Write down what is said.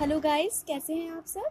Hello guys कैसे हैं आप सब?